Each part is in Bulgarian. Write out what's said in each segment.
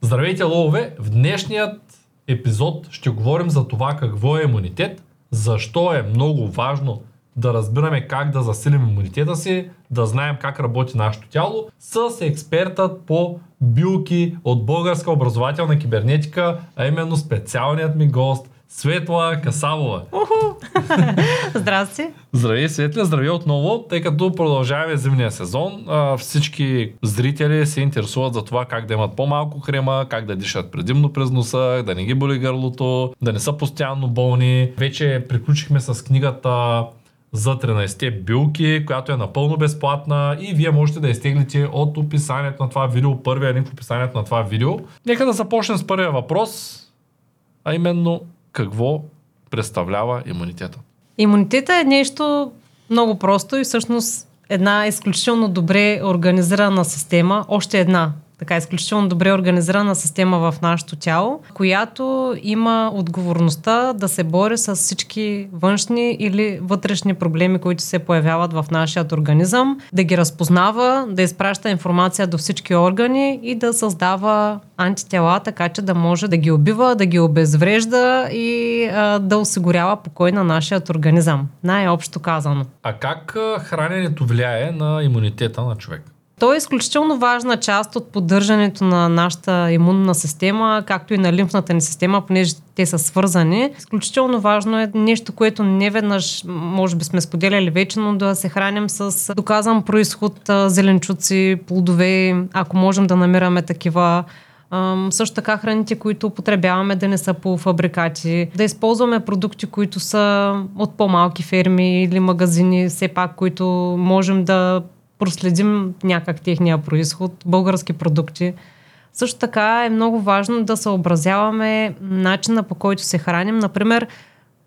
Здравейте, лове! В днешният епизод ще говорим за това какво е имунитет, защо е много важно да разбираме как да засилим имунитета си, да знаем как работи нашето тяло, с експертът по билки от Българска образователна кибернетика, а именно специалният ми гост Светла Касавова. Здрасти! Здравей, Светля, здравей отново, тъй като продължаваме зимния сезон. Всички зрители се интересуват за това как да имат по-малко крема, как да дишат предимно през носа, да не ги боли гърлото, да не са постоянно болни. Вече приключихме с книгата за 13-те билки, която е напълно безплатна и вие можете да изтеглите от описанието на това видео, първия линк в описанието на това видео. Нека да започнем с първия въпрос, а именно какво представлява имунитета. Имунитета е нещо много просто и всъщност една изключително добре организирана система, още една така изключително добре организирана система в нашето тяло, която има отговорността да се бори с всички външни или вътрешни проблеми, които се появяват в нашия организъм, да ги разпознава, да изпраща информация до всички органи и да създава антитела, така че да може да ги убива, да ги обезврежда и а, да осигурява покой на нашия организъм. Най-общо казано. А как храненето влияе на имунитета на човек? То е изключително важна част от поддържането на нашата имунна система, както и на лимфната ни система, понеже те са свързани. Изключително важно е нещо, което не веднъж, може би сме споделяли вече, но да се храним с доказан происход, зеленчуци, плодове, ако можем да намираме такива също така храните, които употребяваме да не са по фабрикати, да използваме продукти, които са от по-малки ферми или магазини, все пак, които можем да проследим някак техния происход, български продукти. Също така е много важно да съобразяваме начина по който се храним. Например,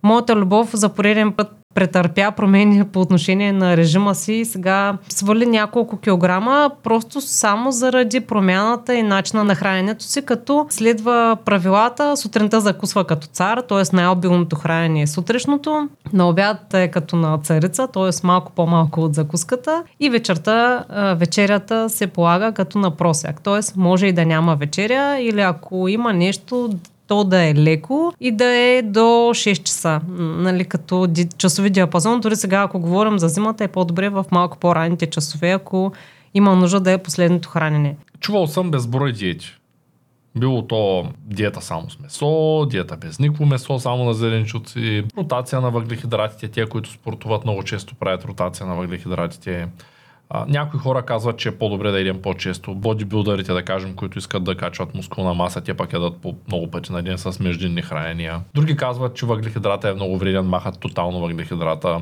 моята любов за пореден път претърпя промени по отношение на режима си и сега свали няколко килограма, просто само заради промяната и начина на храненето си, като следва правилата, сутринта закусва като цар, т.е. най-обилното хранене е сутрешното, на обяд е като на царица, т.е. малко по-малко от закуската и вечерта, вечерята се полага като на просяк, т.е. може и да няма вечеря или ако има нещо, то да е леко и да е до 6 часа, нали, като часови диапазон. Дори сега, ако говорим за зимата, е по-добре в малко по-ранните часове, ако има нужда да е последното хранене. Чувал съм безброй диети. Било то диета само с месо, диета без никакво месо, само на зеленчуци, ротация на въглехидратите, те, които спортуват много често правят ротация на въглехидратите, някои хора казват, че е по-добре да идем по-често. Бодибилдерите, да кажем, които искат да качват мускулна маса, те пак ядат по много пъти на ден с междинни хранения. Други казват, че въглехидрата е много вреден, махат тотално въглехидрата.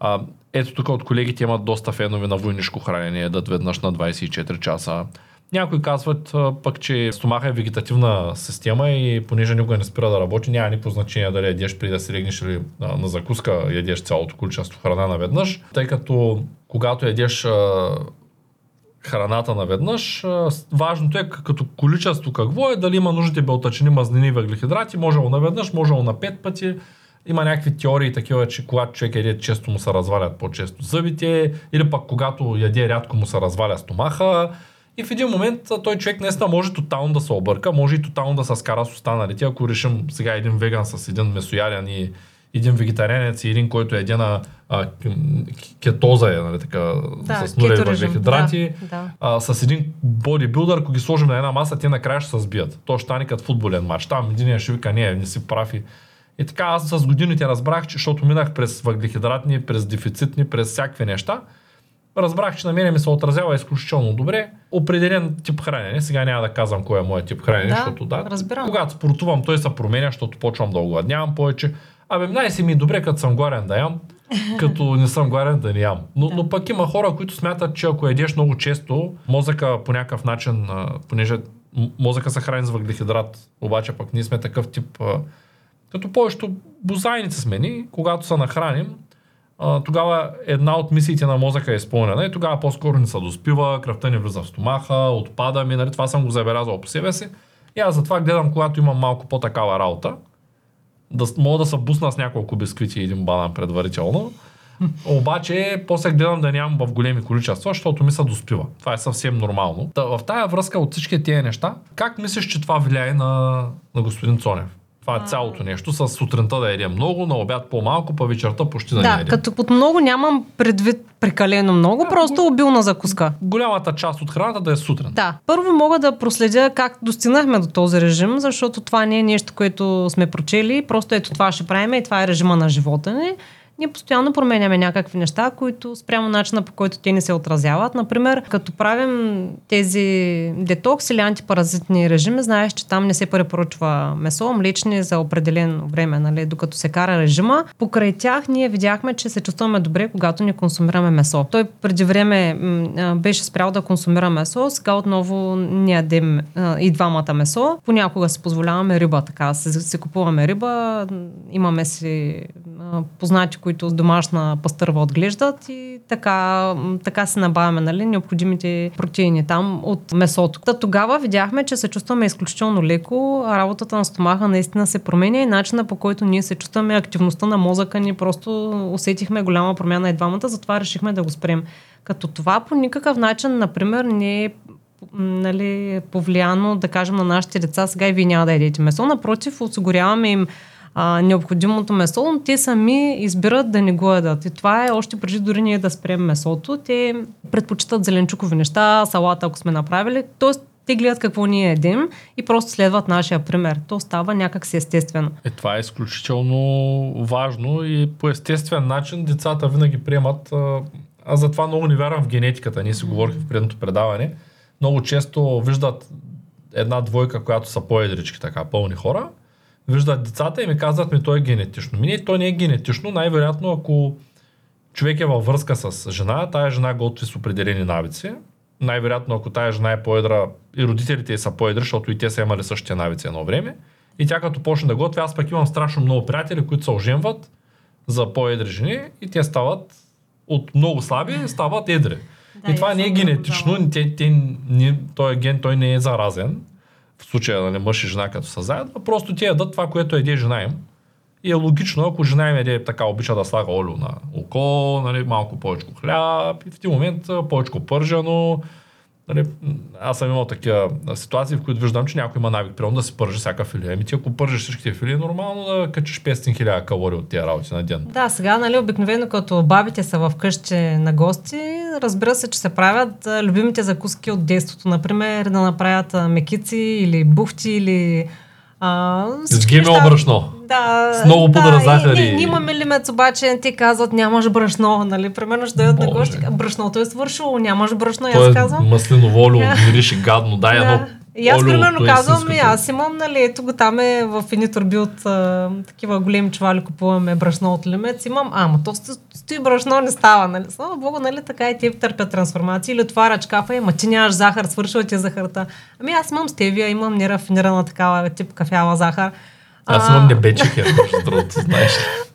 А, ето тук от колегите имат доста фенове на войнишко хранение, дадат веднъж на 24 часа. Някои казват пък, че стомаха е вегетативна система и понеже никога не спира да работи, няма никакво значение дали ядеш преди да си легнеш или на, закуска ядеш цялото количество храна наведнъж, тъй като когато ядеш храната наведнъж, важното е като количество какво е, дали има нужните белтачини, мазнини, въглехидрати, може наведнъж, може на пет пъти, има някакви теории такива, че когато човек яде често му се развалят по-често зъбите, или пък когато яде рядко му се разваля стомаха, и в един момент той човек наистина може тотално да се обърка, може и тотално да се скара с останалите. Ако решим сега един веган с един месояден и един вегетарианец и един, който е а, кетоза, е, нали, така, да, с нулеви въглехидрати, да, да. А, с един бодибилдър, ако ги сложим на една маса, те накрая ще се сбият. То ще стане като футболен матч. Там един ще вика, не, не си прав и и така аз с годините разбрах, че защото минах през въглехидратни, през дефицитни, през всякакви неща, разбрах, че на мен ми се отразява изключително добре определен тип хранене. Сега няма да казвам кой е моят тип хранене, да, защото да, разбирам. когато спортувам, той се променя, защото почвам да огладнявам повече. Абе, най-си ми е добре, като съм гладен да ям, като не съм гладен да не ям. Но, да. но пък има хора, които смятат, че ако едеш много често, мозъка по някакъв начин, понеже мозъка се храни с въглехидрат, обаче пък ние сме такъв тип, като повечето бозайници сме ни, когато се нахраним, тогава една от мисиите на мозъка е изпълнена и тогава по-скоро не се доспива, кръвта ни влиза в стомаха, отпада ми, нали, това съм го забелязал по себе си. И аз затова гледам, когато имам малко по-такава работа, да мога да се бусна с няколко бисквити и един банан предварително, Обаче, после гледам да нямам в големи количества, защото ми се доспива. Това е съвсем нормално. Та, в тая връзка от всички тези неща, как мислиш, че това влияе на, на господин Цонев? Това е цялото нещо. С сутринта да едем много, на обяд по-малко, па вечерта почти да, Да, не едем. като под много нямам предвид прекалено много, просто обилна закуска. Голямата част от храната да е сутрин. Да, първо мога да проследя как достигнахме до този режим, защото това не е нещо, което сме прочели, просто ето това ще правим и това е режима на живота ни. Ние постоянно променяме някакви неща, които спрямо начина по който те ни се отразяват. Например, като правим тези детокс или антипаразитни режими, знаеш, че там не се препоръчва месо, млечни за определено време, нали, докато се кара режима. Покрай тях ние видяхме, че се чувстваме добре, когато не консумираме месо. Той преди време беше спрял да консумира месо, сега отново не ядем и двамата месо. Понякога си позволяваме риба, така, си, си купуваме риба, имаме си познати, които с домашна пастърва отглеждат и така, така се набавяме нали, необходимите протеини там от месото. Та тогава видяхме, че се чувстваме изключително леко, работата на стомаха наистина се променя и начина по който ние се чувстваме, активността на мозъка ни, просто усетихме голяма промяна и двамата, затова решихме да го спрем. Като това по никакъв начин, например, не е нали, повлияно, да кажем, на нашите деца, сега и вие няма да ядете месо. Напротив, осигуряваме им а, необходимото месо, но те сами избират да не го ядат. И това е още преди дори ние да спрем месото. Те предпочитат зеленчукови неща, салата, ако сме направили. Тоест, те гледат какво ние едем и просто следват нашия пример. То става някак си естествено. Е, това е изключително важно и по естествен начин децата винаги приемат. Аз затова много не вярвам в генетиката. Ние си говорихме в предното предаване. Много често виждат една двойка, която са по-едрички, така, пълни хора. Виждат децата и ми казват ми, той е генетично. Ми не, той не е генетично. Най-вероятно, ако човек е във връзка с жена, тая жена готви с определени навици. Най-вероятно, ако тая жена е по-едра, и родителите са по-едри, защото и те са имали същите навици едно време. И тя като почне да готви, аз пък имам страшно много приятели, които се оженват за по-едри жени и те стават от много слаби, стават едри. Да, и това не е генетично, те, те, не, този ген той не е заразен. В случая нали, мъж и жена като са заедно, просто те ядат това, което еде жена им. И е логично, ако жена им еде така обича да слага олио на око, нали, малко повече хляб и в един момент повече пържено. Нали, аз съм имал такива ситуации, в които виждам, че някой има навик, примерно да се пържи всяка филия. Ами ти ако пържиш всичките филии, е нормално да качиш 500 000 калории от тия работи на ден. Да, сега, нали, обикновено като бабите са в къщи на гости, разбира се, че се правят любимите закуски от детството. Например, да направят мекици или бухти или а, С неща. брашно. Да, С много пудра да, и, и- ние, имаме лимец, обаче те казват нямаш брашно, нали? Примерно ще дойдат на гости. Брашното е свършило, нямаш брашно, и То аз е казвам. маслиново олио, мирише гадно, дай едно. И аз олио примерно от казвам, и аз имам, нали, ето го там е в едни турби от а, такива големи чували, купуваме брашно от лимец, имам, ама то сто- стои брашно, не става, нали? Слава Богу, нали, така и те търпят трансформации, или отваряш кафа, ама ти нямаш захар, свършила ти е захарта. Ами аз имам стевия, имам нерафинирана такава тип кафява захар. Аз имам небечик, е, между другото, знаеш.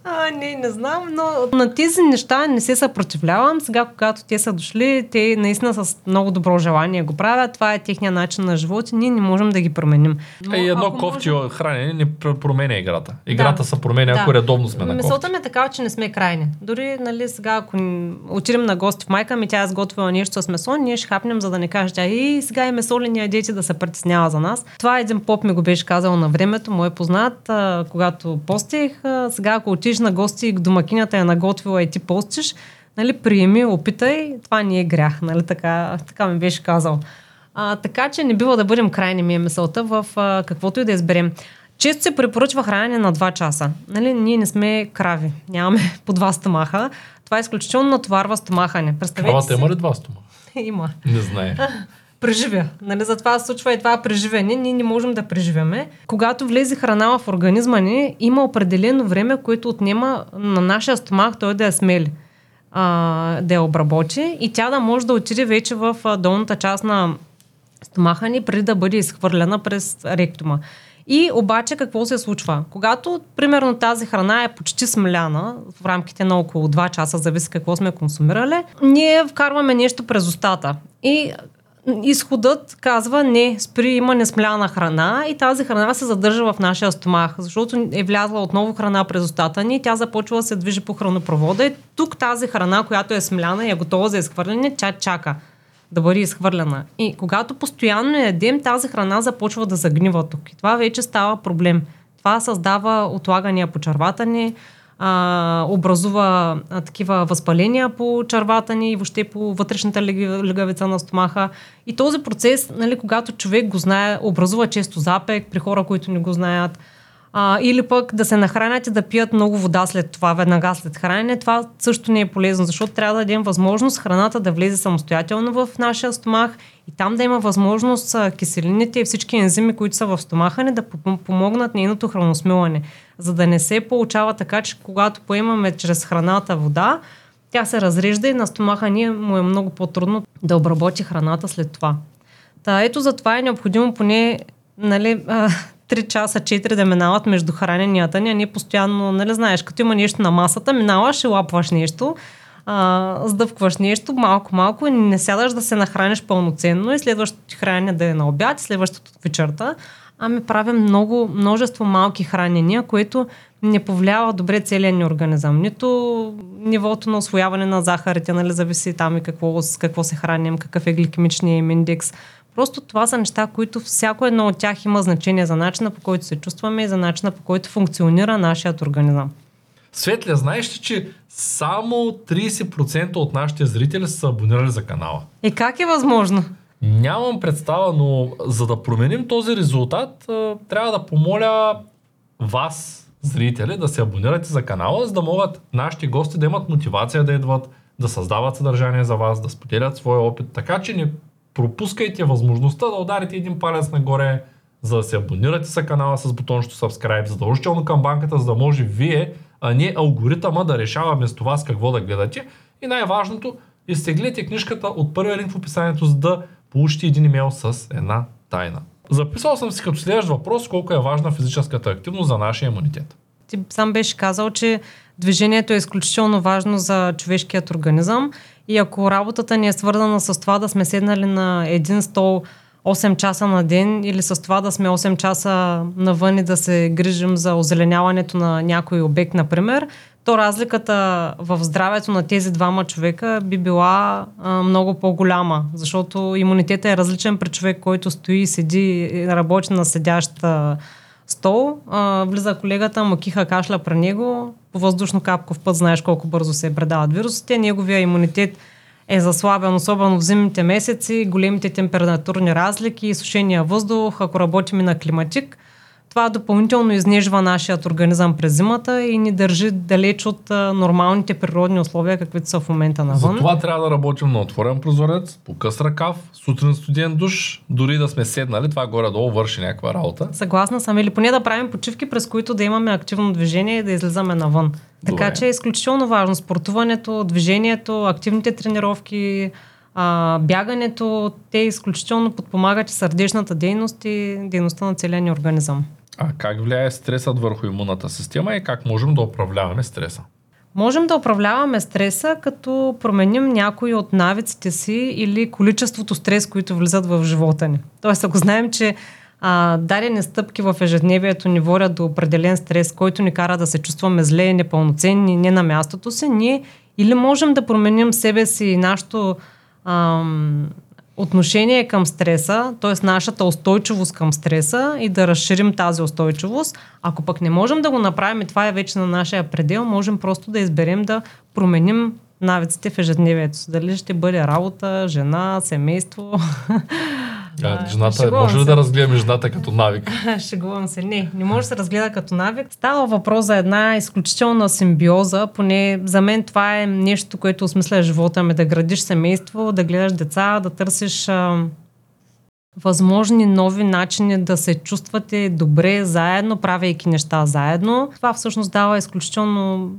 А, не, не знам, но на тези неща не се съпротивлявам. Сега, когато те са дошли, те наистина с много добро желание го правят. Това е техния начин на живот и ние не можем да ги променим. Но Е, едно кофти можем- хранене не пр- променя играта. Играта Да. се променя, ако Да. редовно сме на Мисълта ми е такава, че не сме крайни. Дори, нали, сега, ако отидем на гости в майка ми, тя е сготвила нещо с месо, ние ще хапнем, за да не каже тя, и сега е месо ли ни ядете да се притеснява за нас. Това един поп ми го беше казал на времето, мой познат, а, когато постих. Сега, ако отидеш на гости и домакинята е наготвила и ти постиш, нали, приеми, опитай, това не е грях, нали, така, така ми беше казал. А, така че не бива да бъдем крайни ми е мисълта в а, каквото и да изберем. Често се препоръчва хранене на 2 часа. Нали, ние не сме крави, нямаме по два стомаха. Това е изключително натоварва стомаха ни. Представете Кравата си... има ли два стома? Има. Не знае. Преживя. Нали, затова се случва и това преживяне. Ние не можем да преживяме. Когато влезе храна в организма ни, има определено време, което отнема на нашия стомах той да я смели а, да я обработи и тя да може да отиде вече в долната част на стомаха ни, преди да бъде изхвърлена през ректума. И обаче какво се случва? Когато, примерно, тази храна е почти смляна, в рамките на около 2 часа, зависи какво сме консумирали, ние вкарваме нещо през устата. И изходът казва не, спри, има несмляна храна и тази храна се задържа в нашия стомах, защото е влязла отново храна през устата ни тя започва да се движи по хранопровода и тук тази храна, която е смляна и е готова за изхвърляне, тя чака да бъде изхвърлена. И когато постоянно ядем, тази храна започва да загнива тук. И това вече става проблем. Това създава отлагания по червата ни, а, образува а, такива възпаления по червата ни и въобще по вътрешната легавица на стомаха. И този процес, нали, когато човек го знае, образува често запек при хора, които не го знаят. А, или пък да се нахранят и да пият много вода след това, веднага след хранене, това също не е полезно, защото трябва да дадем възможност храната да влезе самостоятелно в нашия стомах и там да има възможност киселините и всички ензими, които са в стомаха ни, да помогнат нейното храносмилане. За да не се получава така, че когато поемаме чрез храната вода, тя се разрежда и на стомаха ни му е много по-трудно да обработи храната след това. Та ето за това е необходимо поне нали, 3 часа, 4 да минават между храненията ни, а не постоянно, нали знаеш, като има нещо на масата, минаваш и лапваш нещо, а, сдъвкваш нещо малко-малко и не сядаш да се нахраниш пълноценно и следващото ти хранене да е на обяд, следващото вечерта, ами правим много, множество малки хранения, което не повлиява добре целия ни организъм. Нито нивото на освояване на захарите, нали, зависи там и какво, с какво се храним, какъв е гликемичният им индекс, Просто това са неща, които всяко едно от тях има значение за начина по който се чувстваме и за начина по който функционира нашият организъм. Светля, знаеш ли, че само 30% от нашите зрители са абонирали за канала? И как е възможно? Нямам представа, но за да променим този резултат, трябва да помоля вас, зрители, да се абонирате за канала, за да могат нашите гости да имат мотивация да идват, да създават съдържание за вас, да споделят своя опит. Така че не пропускайте възможността да ударите един палец нагоре, за да се абонирате за канала с бутончето subscribe, задължително към банката, за да може вие, а не алгоритъма да решава вместо вас какво да гледате. И най-важното, изтеглете книжката от първия линк в описанието, за да получите един имейл с една тайна. Записал съм си като следващ въпрос колко е важна физическата активност за нашия имунитет. Ти сам беше казал, че движението е изключително важно за човешкият организъм и ако работата ни е свързана с това да сме седнали на един стол 8 часа на ден или с това да сме 8 часа навън и да се грижим за озеленяването на някой обект, например, то разликата в здравето на тези двама човека би била а, много по-голяма, защото имунитетът е различен при човек, който стои, седи и работи на седяща стол, а, влиза колегата, му киха кашля при него, по въздушно капков път знаеш колко бързо се предават вирусите, неговия имунитет е заслабен, особено в зимните месеци, големите температурни разлики, сушения въздух, ако работим и на климатик – това допълнително изнежва нашият организъм през зимата и ни държи далеч от а, нормалните природни условия, каквито са в момента навън. Затова трябва да работим на отворен прозорец, по къс ръкав, сутрин студен душ, дори да сме седнали, това горе-долу върши някаква работа. Съгласна съм. Или поне да правим почивки, през които да имаме активно движение и да излизаме навън. Добре. Така че е изключително важно спортуването, движението, активните тренировки, а, бягането, те изключително подпомагат и сърдечната дейност и дейността на целия ни организъм. А как влияе стресът върху имунната система и как можем да управляваме стреса? Можем да управляваме стреса, като променим някои от навиците си или количеството стрес, които влизат в живота ни. Тоест, ако знаем, че а, дадени стъпки в ежедневието ни водят до определен стрес, който ни кара да се чувстваме зле, непълноценни, не на мястото си, ние или можем да променим себе си и нашето ам, отношение към стреса, т.е. нашата устойчивост към стреса и да разширим тази устойчивост. Ако пък не можем да го направим и това е вече на нашия предел, можем просто да изберем да променим навиците в ежедневието. Дали ще бъде работа, жена, семейство. А, жената, може ли да разгледаме жената като навик? Шегувам се. Не, не може да се разгледа като навик. Става въпрос за една изключителна симбиоза. Поне за мен това е нещо, което осмисля живота ми. Да градиш семейство, да гледаш деца, да търсиш а, възможни нови начини да се чувствате добре заедно, правейки неща заедно. Това всъщност дава изключително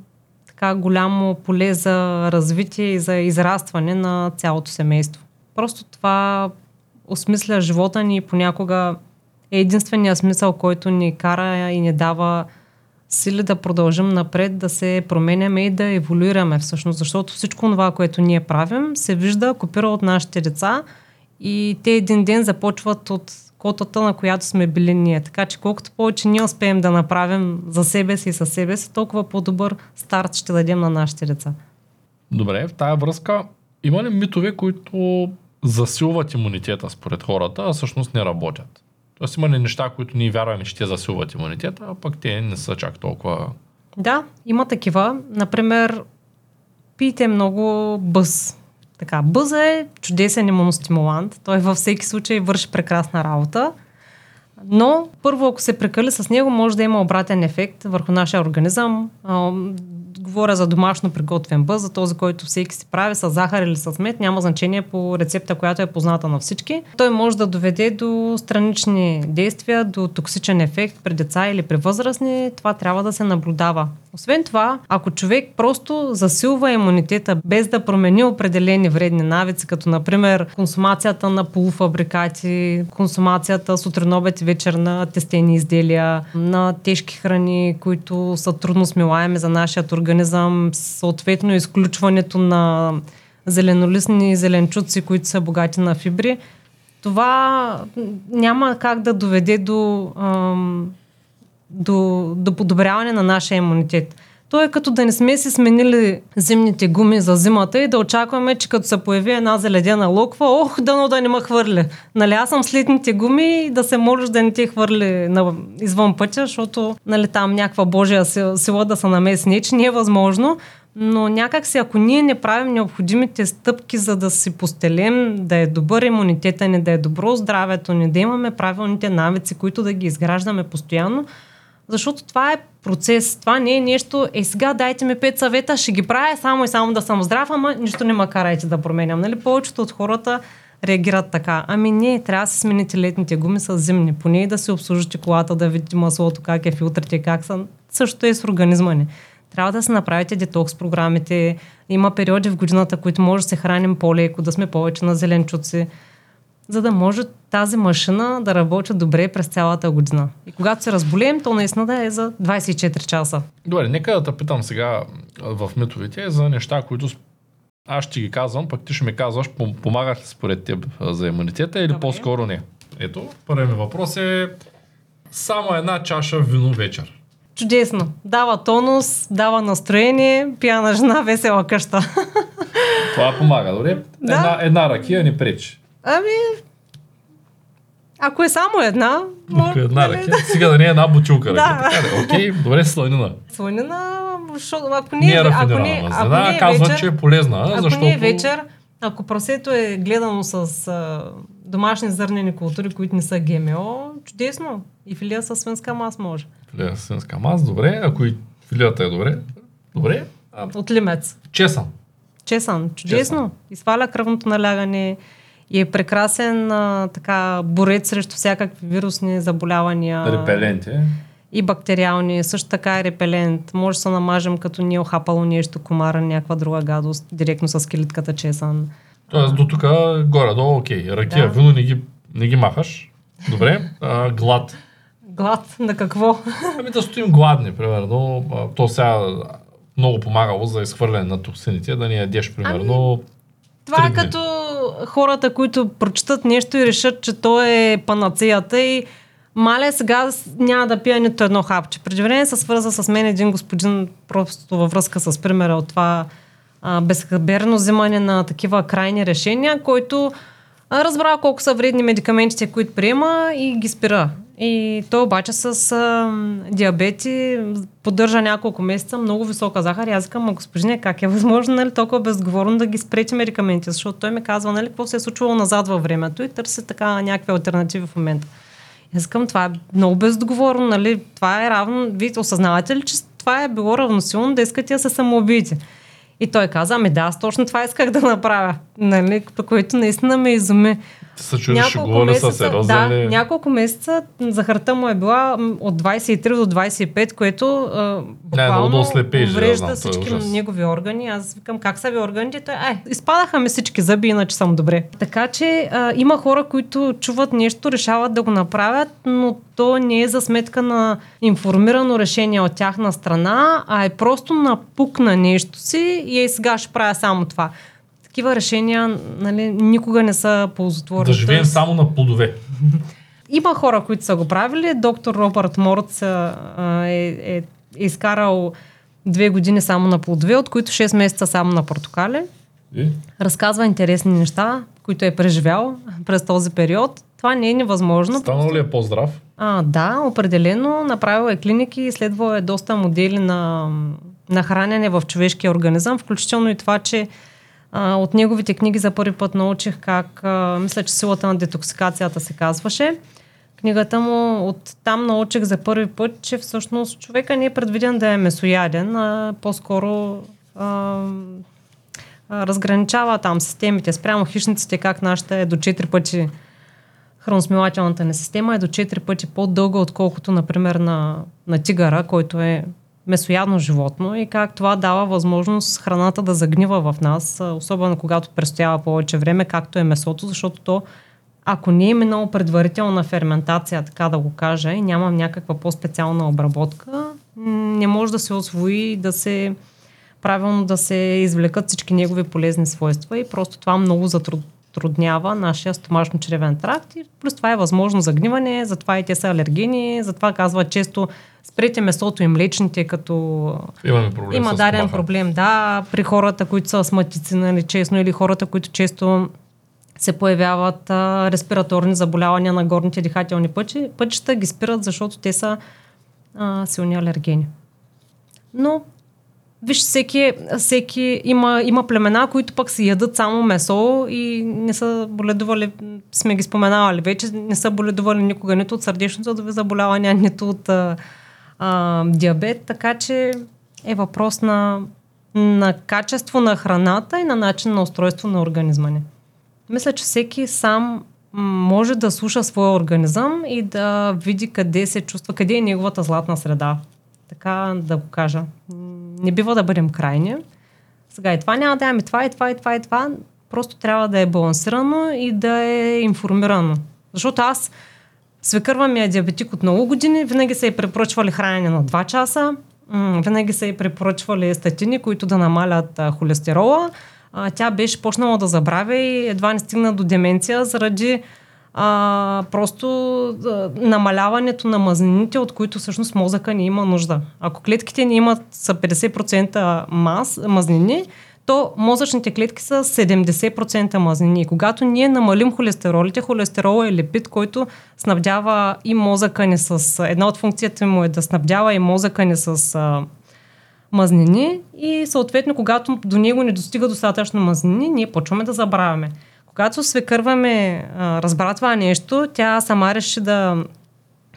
така голямо поле за развитие и за израстване на цялото семейство. Просто това осмисля живота ни и понякога е единствения смисъл, който ни кара и ни дава сили да продължим напред, да се променяме и да еволюираме всъщност, защото всичко това, което ние правим, се вижда, копира от нашите деца и те един ден започват от котата, на която сме били ние. Така че колкото повече ние успеем да направим за себе си и със себе си, толкова по-добър старт ще дадем на нашите деца. Добре, в тая връзка има ли митове, които засилват имунитета според хората, а всъщност не работят? Тоест има ли неща, които ние вярваме, че те засилват имунитета, а пък те не са чак толкова... Да, има такива. Например, пийте много бъз. Така, бъза е чудесен имуностимулант. Той във всеки случай върши прекрасна работа. Но първо, ако се прекали с него, може да има обратен ефект върху нашия организъм. Говоря за домашно приготвен бъз, за този, който всеки си прави с захар или с мед, няма значение по рецепта, която е позната на всички. Той може да доведе до странични действия, до токсичен ефект при деца или при възрастни. Това трябва да се наблюдава. Освен това, ако човек просто засилва имунитета без да промени определени вредни навици, като например консумацията на полуфабрикати, консумацията сутрин, обед и вечер на тестени изделия, на тежки храни, които са трудно смилаеми за нашия организъм, съответно изключването на зеленолистни зеленчуци, които са богати на фибри, това няма как да доведе до ам, до, до подобряване на нашия имунитет. То е като да не сме си сменили зимните гуми за зимата и да очакваме, че като се появи една заледена локва, ох, дано да не ме хвърли. Нали, аз съм с летните гуми и да се молиш да не те хвърли на, извън пътя, защото нали, там някаква божия сила да се намеси. Не, че не е възможно, но някак си, ако ние не правим необходимите стъпки, за да си постелем, да е добър имунитета ни, да е добро здравето ни, да имаме правилните навици, които да ги изграждаме постоянно, защото това е процес. Това не е нещо, е сега дайте ми пет съвета, ще ги правя само и само да съм здрав, ама нищо не ма карайте да променям. Нали? Повечето от хората реагират така. Ами не, трябва да се смените летните гуми с зимни. Поне да си обслужите колата, да видите маслото, как е, филтрите, как са. Също е с организма ни. Трябва да се направите детокс програмите. Има периоди в годината, които може да се храним по-леко, да сме повече на зеленчуци за да може тази машина да работи добре през цялата година. И когато се разболеем, то наистина да е за 24 часа. Добре, нека да те питам сега в митовите за неща, които аз ще ги казвам, пък ти ще ми казваш, помагат ли според теб за имунитета или Добре. по-скоро не. Ето, първият ми въпрос е само една чаша вино вечер. Чудесно. Дава тонус, дава настроение, пияна жена, весела къща. Това помага, добре? Да. Една, една ракия ни пречи. Ами, ако е само една... Ако е една ръка. Сега да не е една бутилка ръка. Да. Окей, добре, сланина. Сланина, защото ако не, не е ако не, ако не е казва, че е полезна. Ако защото... не е вечер, ако прасето е гледано с а, домашни зърнени култури, които не са ГМО, чудесно. И филия с свинска мас може. Филия с свинска мас, добре. Ако и филията е добре, добре. А... От лимец. Чесан. Чесан, чудесно. Чесан. И сваля кръвното налягане и е прекрасен а, така борец срещу всякакви вирусни заболявания. Репелент е. И бактериални, също така е репелент. Може да се намажем като ни е охапало нещо, комара, някаква друга гадост, директно с килитката чесан. Тоест до тук горе-долу окей. Ракия, да. вино не ги, не ги махаш. Добре. А, глад. Глад на какво? Ами да стоим гладни, примерно. То сега много помагало за изхвърляне на токсините, да ни ядеш, примерно. Ами, това е като хората, които прочитат нещо и решат, че то е панацеята и Маля, сега няма да пия нито едно хапче. Преди време се свърза с мен един господин просто във връзка с примера от това а, безхаберно взимане на такива крайни решения, който разбра колко са вредни медикаментите, които приема и ги спира. И той обаче с а, диабети поддържа няколко месеца много висока захар. И аз казвам, господине, как е възможно нали, толкова безговорно да ги спрете медикаменти? Защото той ми казва, нали, какво се е случвало назад във времето и търси така някакви альтернативи в момента. И аз казвам, това е много бездоговорно, нали? Това е равно. Вие осъзнавате ли, че това е било равносилно да искате да се самоубиете? И той каза, ами да, аз точно това исках да направя, нали, което наистина ме изуми. Ти се чудиш, ще говоря са сериозен Да, ли? няколко месеца захарта му е била от 23 до 25, което а, буквално не, врежда да, всички е негови органи. Аз викам, как са ви органите? Той, ай, изпадаха ми всички зъби, иначе съм добре. Така че а, има хора, които чуват нещо, решават да го направят, но то не е за сметка на информирано решение от тяхна страна, а е просто напук на нещо си и е сега ще правя само това. Такива решения нали, никога не са ползотворни. Да живеем само на плодове. Има хора, които са го правили. Доктор Робърт Морц е, е, е изкарал две години само на плодове, от които 6 месеца само на портокали. И? Разказва интересни неща, които е преживял през този период. Това не е невъзможно. Станал ли е по-здрав? А, да, определено. Направил е клиники, изследвал е доста модели на, на хранене в човешкия организъм, включително и това, че а, от неговите книги за първи път научих как, а, мисля, че силата на детоксикацията се казваше. Книгата му, от там научих за първи път, че всъщност човека не е предвиден да е месояден, а по-скоро а, а, разграничава там системите спрямо хищниците, как нашата е до 4 пъти храносмилателната ни система е до 4 пъти по-дълга, отколкото, например, на, на тигъра, който е месоядно животно и как това дава възможност храната да загнива в нас, особено когато престоява повече време, както е месото, защото то, ако не е минало предварителна ферментация, така да го кажа, и нямам някаква по-специална обработка, не може да се освои да се правилно да се извлекат всички негови полезни свойства и просто това много затруднява нашия стомашно-чревен тракт и плюс това е възможно загниване, затова и те са алергени, затова казват често спрете месото и млечните, като Имаме проблем има даден стомаха. проблем. Да, при хората, които са астматици, нали, честно, или хората, които често се появяват а, респираторни заболявания на горните дихателни пъти, пътища ги спират, защото те са а, силни алергени. Но Виж, всеки, всеки има, има племена, които пък си ядат само месо и не са боледували, сме ги споменавали вече, не са боледували никога нито от сърдечни съдови заболявания, нито от а, а, диабет, така че е въпрос на, на качество на храната и на начин на устройство на организма ни. Мисля, че всеки сам може да слуша своя организъм и да види къде се чувства, къде е неговата златна среда. Така да го кажа. Не бива да бъдем крайни. Сега и това няма да имаме това, и това, и това, и това. Просто трябва да е балансирано и да е информирано. Защото аз свекърва ми е диабетик от много години, винаги са и препоръчвали хранене на 2 часа, винаги са и препоръчвали статини, които да намалят холестерола. Тя беше почнала да забравя и едва не стигна до деменция заради а, просто а, намаляването на мазнините, от които всъщност мозъка не има нужда. Ако клетките ни имат са 50% маз, мазнини, то мозъчните клетки са 70% мазнини. И когато ние намалим холестеролите, холестерол е липид, който снабдява и мозъка ни с... Една от функцията му е да снабдява и мозъка ни с а, мазнини и съответно, когато до него не достига достатъчно мазнини, ние почваме да забравяме. Когато свекърваме а, разбра това нещо, тя сама реши да,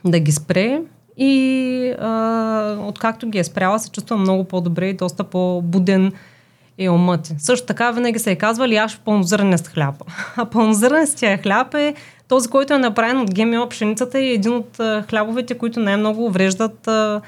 да ги спре и а, откакто ги е спряла, се чувства много по-добре и доста по-буден е умът. Също така винаги са е казвали, яш пълнозърнест хляб. А пълнозърнестия хляб е този, който е направен от ГМО пшеницата и един от а, хлябовете, които най-много увреждат а,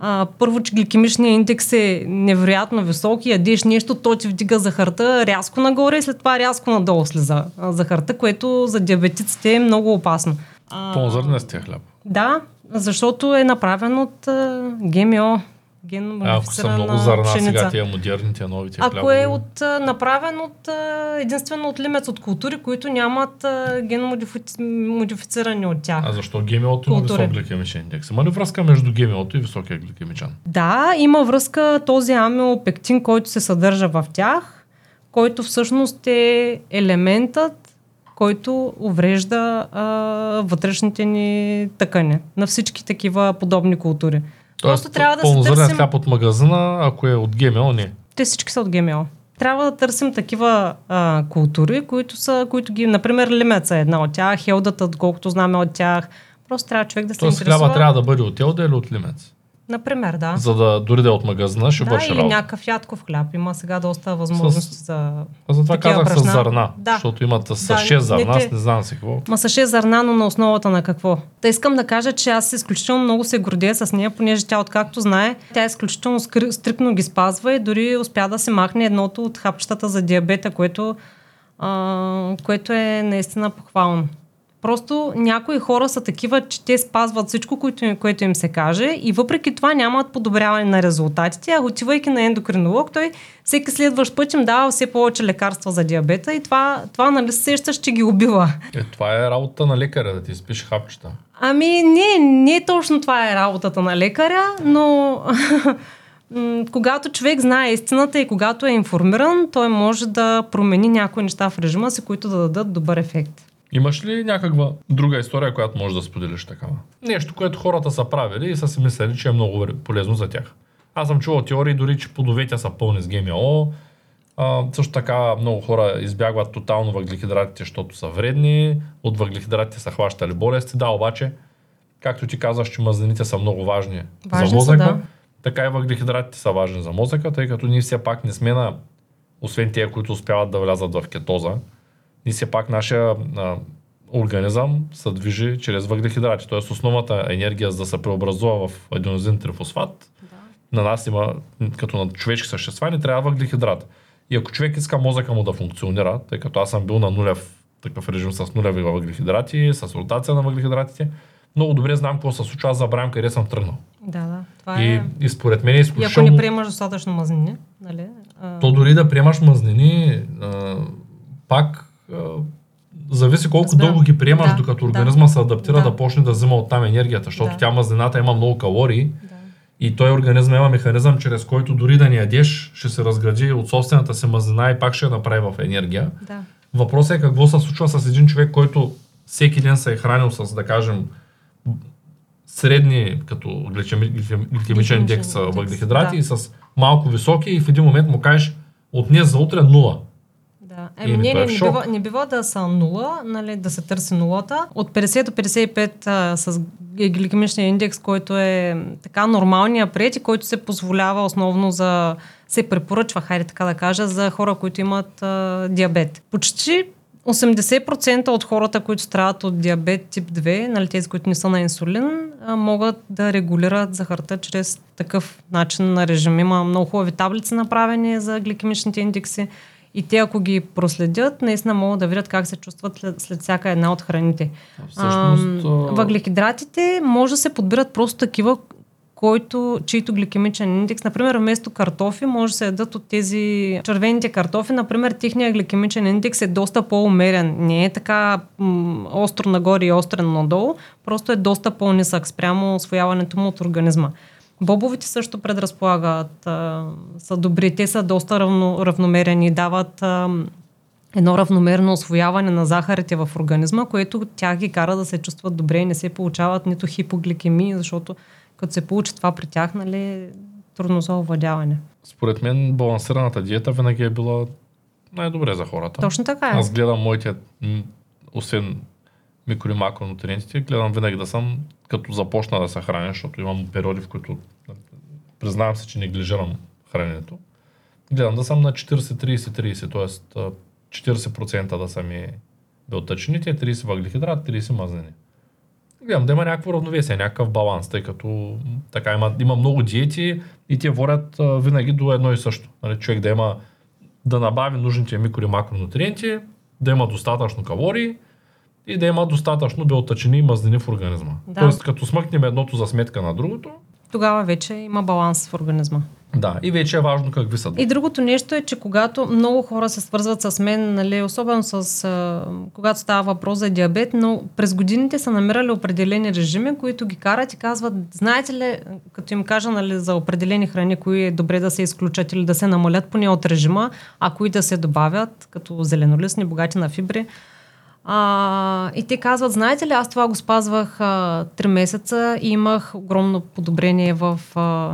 а, първо, че гликемичният индекс е невероятно висок и ядеш нещо, то ти вдига захарта рязко нагоре и след това рязко надолу слиза захарта, което за диабетиците е много опасно. А, Пълнозърнестия хляб. да, защото е направен от а, ГМО. Ген А, ако са много зърна сега, тия модерните, новите ако хлябове. е от, направен от единствено от лимец от култури, които нямат а, генмодифицирани от тях. А защо ГМО-то има висок гликемичен индекс? Има ли връзка между ГМО-то и високия гликемичен? Да, има връзка този амилопектин, който се съдържа в тях, който всъщност е елементът, който уврежда а, вътрешните ни тъкани на всички такива подобни култури. Просто трябва да се търсим... хляб от магазина, ако е от ГМО, не. Те всички са от ГМО. Трябва да търсим такива а, култури, които са, които ги, например, лимеца е една от тях, хелдата, колкото знаме от тях. Просто трябва човек да се Тоест интересува. хляба трябва да бъде от елда или от лимец. Например, да. За да дори да е от магазина, ще да, върши работа. някакъв ядков хляб. Има сега доста възможности за... А затова казах с брашна. зърна, Да. защото имат с Да, 6 зърна, не аз не знам си какво. Ма са 6 зърна, но на основата на какво? Та искам да кажа, че аз изключително много се гордея с нея, понеже тя, откакто знае, тя изключително скри- стрикно ги спазва и дори успя да се махне едното от хапчетата за диабета, което, а, което е наистина похвално. Просто някои хора са такива, че те спазват всичко, което им, което им се каже и въпреки това нямат подобряване на резултатите, а отивайки на ендокринолог, той всеки следващ път им дава все повече лекарства за диабета и това, това нали сещаш, че ги убива. Е, това е работа на лекаря, да ти спиш хапчета. Ами не, не точно това е работата на лекаря, но когато човек знае истината и когато е информиран, той може да промени някои неща в режима си, които да дадат добър ефект. Имаш ли някаква друга история, която можеш да споделиш такава? Нещо, което хората са правили и са си мислили, че е много полезно за тях. Аз съм чувал теории, дори че плодовете са пълни с ГМО. А, също така много хора избягват тотално въглехидратите, защото са вредни. От въглехидратите са хващали болести. Да, обаче, както ти казваш, че мазнините са много важни, важни за мозъка, са, да. така и въглехидратите са важни за мозъка, тъй като ние все пак не сме на, освен тия, които успяват да влязат в кетоза, и все пак нашия а, организъм се движи чрез въглехидрати. Тоест основната енергия за да се преобразува в аденозин трифосфат, да. на нас има, като на човешки същества, ни трябва въглехидрат. И ако човек иска мозъка му да функционира, тъй като аз съм бил на нулев такъв режим с нулеви въглехидрати, с ротация на въглехидратите, много добре знам какво се случва, аз забравям къде съм тръгнал. Да, да. Това и, е... и според мен е изключително... И ако не приемаш достатъчно мазнини, нали? А... То дори да приемаш мазнини, а, пак зависи колко Разбирам. дълго ги приемаш, да, докато организма да, се адаптира да. да почне да взима оттам енергията, защото да. тя мазнината има много калории да. и той организъм има механизъм, чрез който дори да не ядеш, ще се разгради от собствената си мазнина и пак ще я направи в енергия. Да. Въпросът е какво се случва с един човек, който всеки ден се е хранил с, да кажем, средни като гликемичен индекс въглехидрати да. и с малко високи и в един момент му кажеш от днес за утре нула. Да. Еми, не, не, не, бива, не бива да са нула, нали, да се търси нулата. От 50 до 55 а, с гликемичния индекс, който е така нормалния прият и който се позволява основно за се препоръчва, хайде така да кажа, за хора, които имат а, диабет. Почти 80% от хората, които страдат от диабет тип 2, нали, тези, които не са на инсулин, могат да регулират захарта чрез такъв начин на режим. Има много хубави таблици направени за гликемичните индекси и те, ако ги проследят, наистина могат да видят как се чувстват след, след всяка една от храните. Всъщност, а, въглехидратите може да се подбират просто такива, който, чийто гликемичен индекс, например, вместо картофи, може да се ядат от тези червените картофи. Например, техният гликемичен индекс е доста по-умерен. Не е така м- остро нагоре и острен надолу, просто е доста по-нисък спрямо освояването му от организма. Бобовите също предразполагат, а, са добри. Те са доста равно, равномерени, дават а, едно равномерно освояване на захарите в организма, което тя ги кара да се чувстват добре и не се получават нито хипогликемии, защото като се получи това при тях, нали, трудно за овладяване. Според мен балансираната диета винаги е била най-добре за хората. Точно така е. Аз гледам моите, освен микро и макронутриентите, гледам винаги да съм, като започна да се храня, защото имам периоди, в които признавам се, че неглижирам храненето. Гледам да съм на 40-30-30, т.е. 40% да са ми белтъчните, 30 въглехидрат, 30 мазнини. Гледам да има някакво равновесие, някакъв баланс, тъй като така има, има много диети и те водят а, винаги до едно и също. Нали, човек да има да набави нужните микро и макронутриенти, да има достатъчно калории, и да има достатъчно белтъчини и мазнини в организма. Да. Тоест, като смъкнем едното за сметка на другото, тогава вече има баланс в организма. Да, и вече е важно какви са. И другото нещо е, че когато много хора се свързват с мен, нали, особено с а, когато става въпрос за диабет, но през годините са намирали определени режими, които ги карат и казват, знаете ли, като им кажа нали, за определени храни, кои е добре да се изключат или да се намалят поне от режима, а кои да се добавят, като зеленолистни, богати на фибри, а, и те казват, знаете ли, аз това го спазвах а, 3 месеца и имах огромно подобрение в а,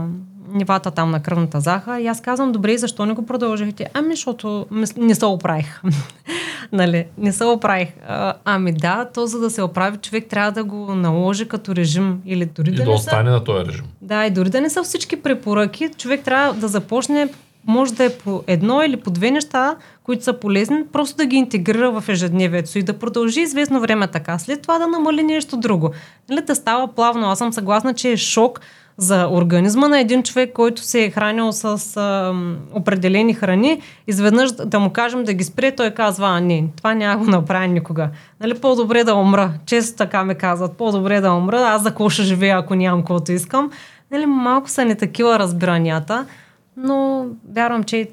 нивата там на кръвната захар. И аз казвам, добре, защо не го продължихте? Ами, защото не се оправих. нали, не се оправих. А, ами да, то за да се оправи, човек трябва да го наложи като режим. Или дори и да, да остане са... на този режим. Да, и дори да не са всички препоръки, човек трябва да започне може да е по едно или по две неща, които са полезни, просто да ги интегрира в ежедневието и да продължи известно време така. След това да намали нещо друго. Нали, да става плавно. Аз съм съгласна, че е шок за организма на един човек, който се е хранил с а, определени храни, изведнъж да му кажем да ги спре, той казва, а не, това няма го направи никога. Нали, по-добре да умра. Често така ме казват, по-добре да умра, аз за какво ще живея, ако нямам каквото искам. Нали, малко са не такива разбиранията, но вярвам, че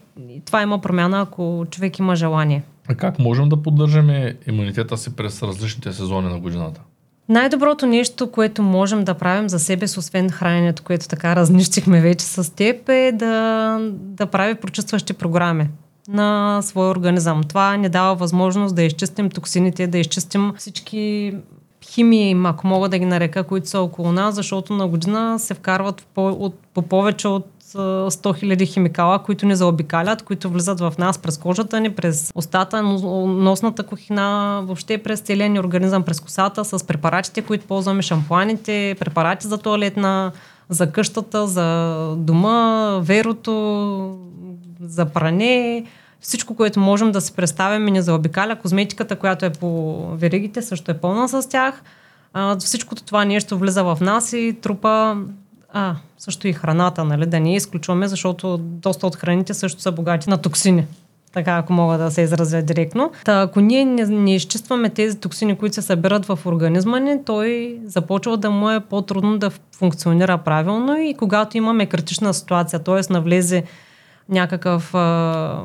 това има промяна, ако човек има желание. А как можем да поддържаме имунитета си през различните сезони на годината? Най-доброто нещо, което можем да правим за себе си, освен храненето, което така разнищихме вече с теб, е да, да прави прочистващи програми на своя организъм. Това ни дава възможност да изчистим токсините, да изчистим всички химии, ако мога да ги нарека, които са около нас, защото на година се вкарват по, от, по повече от 100 000 химикала, които ни заобикалят, които влизат в нас през кожата ни, през устата, носната кухина, въобще през целия ни организъм, през косата, с препаратите, които ползваме, шампуаните, препарати за туалетна, за къщата, за дома, верото, за пране, всичко, което можем да си представим и ни заобикаля. Козметиката, която е по веригите, също е пълна с тях. всичкото това нещо влиза в нас и трупа а, също и храната, нали, да не изключваме, защото доста от храните също са богати на токсини. Така, ако мога да се изразя директно. Та, ако ние не, не изчистваме тези токсини, които се събират в организма ни, той започва да му е по-трудно да функционира правилно и когато имаме критична ситуация, т.е. навлезе някакъв а,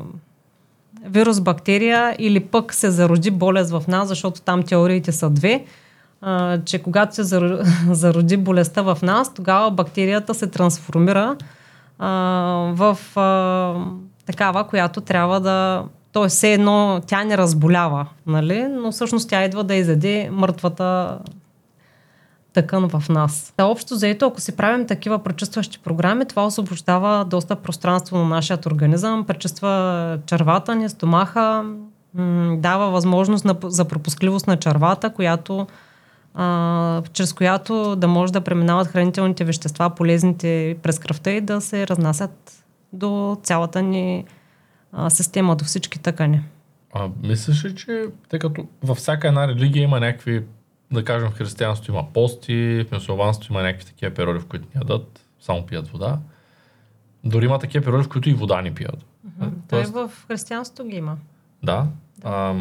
вирус, бактерия или пък се зароди болест в нас, защото там теориите са две – а, че когато се зароди болестта в нас, тогава бактерията се трансформира а, в а, такава, която трябва да... Тоест, все едно тя не разболява, нали? но всъщност тя идва да изяде мъртвата тъкан в нас. Та общо заето, ако си правим такива пречистващи програми, това освобождава доста пространство на нашия организъм, пречиства червата ни, стомаха, дава възможност на, за пропускливост на червата, която а, чрез която да може да преминават хранителните вещества, полезните през кръвта и да се разнасят до цялата ни а, система, до всички тъкани. А мислиш ли, че тъй като във всяка една религия има някакви, да кажем в християнството има пости, в мусулманството има някакви такива периоди, в които ни ядат, само пият вода. Дори има такива периоди, в които и вода ни пият. Тоест... Той в християнството ги има. Да. да. А,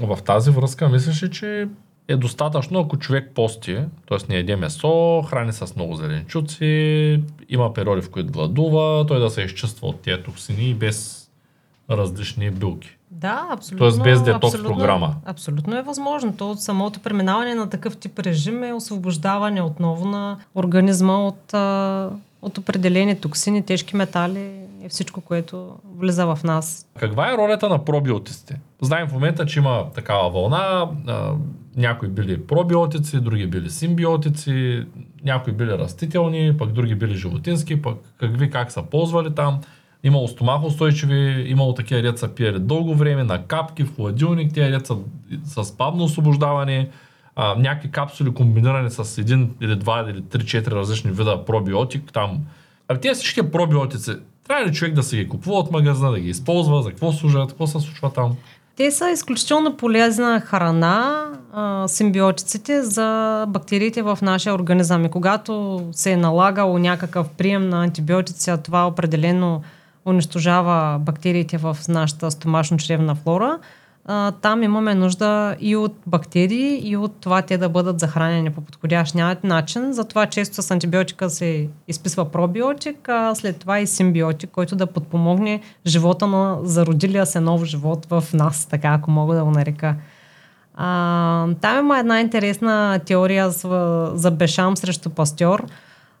в тази връзка мислиш ли, че е достатъчно, ако човек пости, т.е. не еде месо, храни с много зеленчуци, има периоди, в които гладува, той да се изчиства от тези токсини без различни билки. Да, абсолютно. Тоест без детокс програма. Абсолютно е възможно. То от самото преминаване на такъв тип режим е освобождаване отново на организма от, от определени токсини, тежки метали и всичко, което влиза в нас. Каква е ролята на пробиотиците? Знаем в момента, че има такава вълна, някои били пробиотици, други били симбиотици, някои били растителни, пък други били животински, пък какви как са ползвали там. Имало стомахоустойчиви, имало такива деца пиели дълго време, на капки, в хладилник, тези деца с бавно освобождаване, а, някакви капсули комбинирани с един или два или три-четири различни вида пробиотик. Там. А тези всички пробиотици, трябва ли човек да се ги купува от магазина, да ги използва, за какво служат, какво се случва там? Те са изключително полезна храна, а, симбиотиците, за бактериите в нашия организъм. И когато се е налагало някакъв прием на антибиотици, а това определено унищожава бактериите в нашата стомашно-чревна флора, там имаме нужда и от бактерии, и от това те да бъдат захранени по подходящ начин. Затова често с антибиотика се изписва пробиотик, а след това и симбиотик, който да подпомогне живота на зародилия се нов живот в нас, така ако мога да го нарека. А, там има една интересна теория за, за Бешам срещу Пастьор –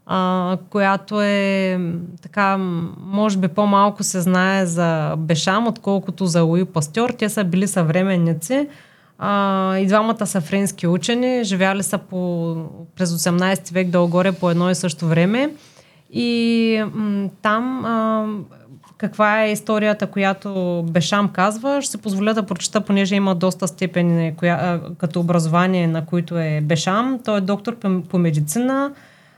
а, която е така, може би по-малко се знае за Бешам, отколкото за Луи Пастьор. Те са били съвременници. А, и двамата са френски учени, живяли са по, през 18 век долу-горе по едно и също време. И м- там а, каква е историята, която Бешам казва, ще се позволя да прочета, понеже има доста степени коя, а, като образование, на които е Бешам. Той е доктор по, по медицина,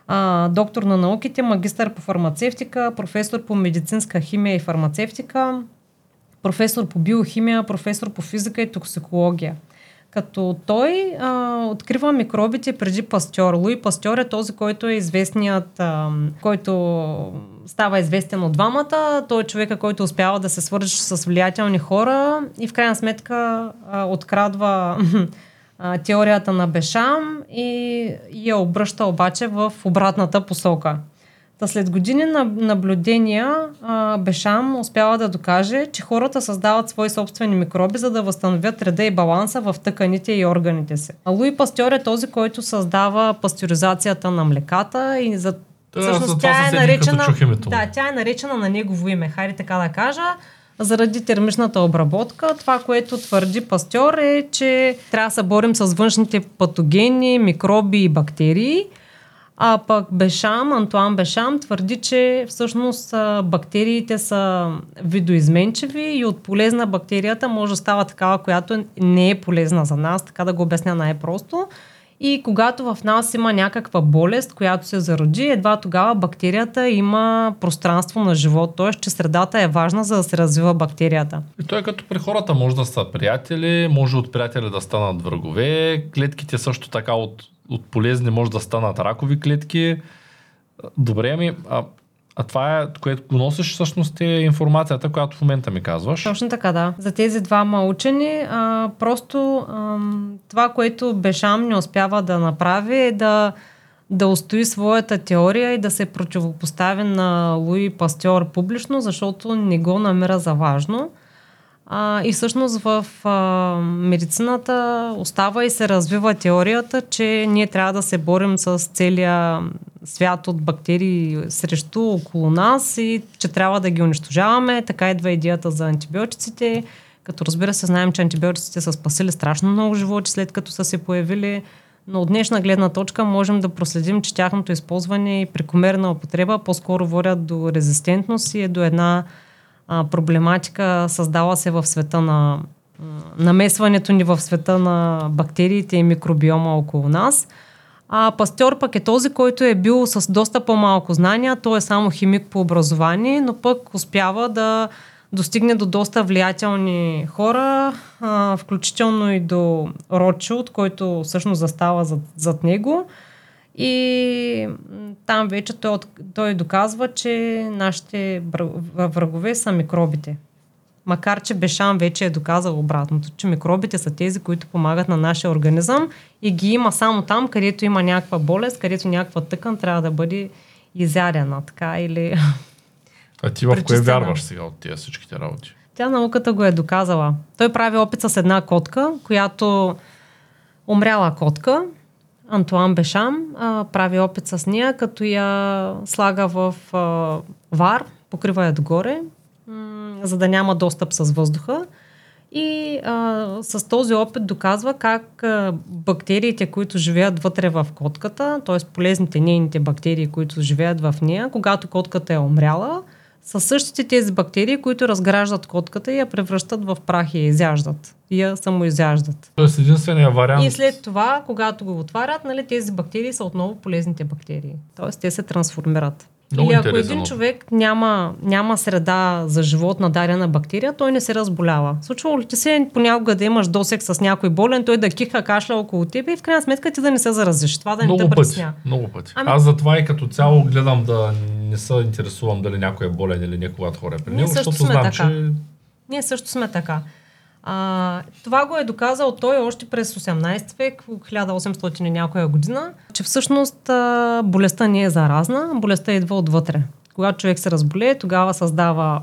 а, доктор на науките, магистър по фармацевтика, професор по медицинска химия и фармацевтика, професор по биохимия, професор по физика и токсикология. Като той а, открива микробите преди Пастьор. Луи Пастьор е този, който е известният, а, който става известен от двамата. Той е човека, който успява да се свържи с влиятелни хора и в крайна сметка а, открадва а, теорията на Бешам и я обръща обаче в обратната посока. Та след години на наблюдения а, Бешам успява да докаже, че хората създават свои собствени микроби, за да възстановят реда и баланса в тъканите и органите си. А Луи Пастьор е този, който създава пастеризацията на млеката и за Да, Всъщност за това тя е наречена, да, тя е наречена на негово име, хайде така да кажа, заради термичната обработка. Това, което твърди Пастьор е, че трябва да се борим с външните патогени, микроби и бактерии, а пък Бешам, Антуан Бешам твърди, че всъщност бактериите са видоизменчиви и от полезна бактерията може да става такава, която не е полезна за нас, така да го обясня най-просто. И когато в нас има някаква болест, която се зароди, едва тогава бактерията има пространство на живот, т.е. че средата е важна за да се развива бактерията. И той като при хората може да са приятели, може от приятели да станат врагове, клетките също така от, от полезни може да станат ракови клетки. Добре, ами, а, а това е, което го носиш всъщност е информацията, която в момента ми казваш. Точно така, да. За тези двама учени, а, просто ам, това, което Бешам не успява да направи е да, да устои своята теория и да се противопостави на Луи Пастьор публично, защото не го намира за важно. А, и всъщност в а, медицината остава и се развива теорията, че ние трябва да се борим с целия свят от бактерии срещу около нас и че трябва да ги унищожаваме. Така идва идеята за антибиотиците. Като разбира се, знаем, че антибиотиците са спасили страшно много животи след като са се появили. Но от днешна гледна точка можем да проследим, че тяхното използване и прекомерна употреба по-скоро водят до резистентност и е до една а, проблематика, създала се в света на намесването ни в света на бактериите и микробиома около нас. А пастьор пък е този, който е бил с доста по-малко знания. Той е само химик по образование, но пък успява да достигне до доста влиятелни хора, а, включително и до Ротшилд, който всъщност застава зад, зад него. И там вече той, той доказва, че нашите врагове са микробите. Макар, че Бешан вече е доказал обратното, че микробите са тези, които помагат на нашия организъм и ги има само там, където има някаква болест, където някаква тъкан трябва да бъде изядена, така или... А ти в кое вярваш сега от тия всичките работи? Тя науката го е доказала. Той прави опит с една котка, която умряла котка. Антуан Бешам а, прави опит с нея, като я слага в а, вар, покрива я догоре, м- за да няма достъп с въздуха. И а, с този опит доказва как а, бактериите, които живеят вътре в котката, т.е. полезните нейните бактерии, които живеят в нея, когато котката е умряла, са същите тези бактерии, които разграждат котката и я превръщат в прах и я изяждат. И я самоизяждат. Тоест единствения вариант... И след това, когато го отварят, нали, тези бактерии са отново полезните бактерии. Тоест те се трансформират. Много Или ако интересен един човек няма, няма среда за живот на дадена бактерия, той не се разболява. Случвало ли ти се понякога да имаш досек с някой болен, той да киха кашля около теб и в крайна сметка ти да не се заразиш. Това да не много те пъти. притесня. Много пъти. Ами- Аз затова и като цяло гледам да не се интересувам дали някой е болен или не, когато хора е при него, защото знам, така. че Ние също сме така. А, това го е доказал той още през 18 век, 1800 и някоя година, че всъщност а, болестта не е заразна, болестта идва отвътре. Когато човек се разболее, тогава създава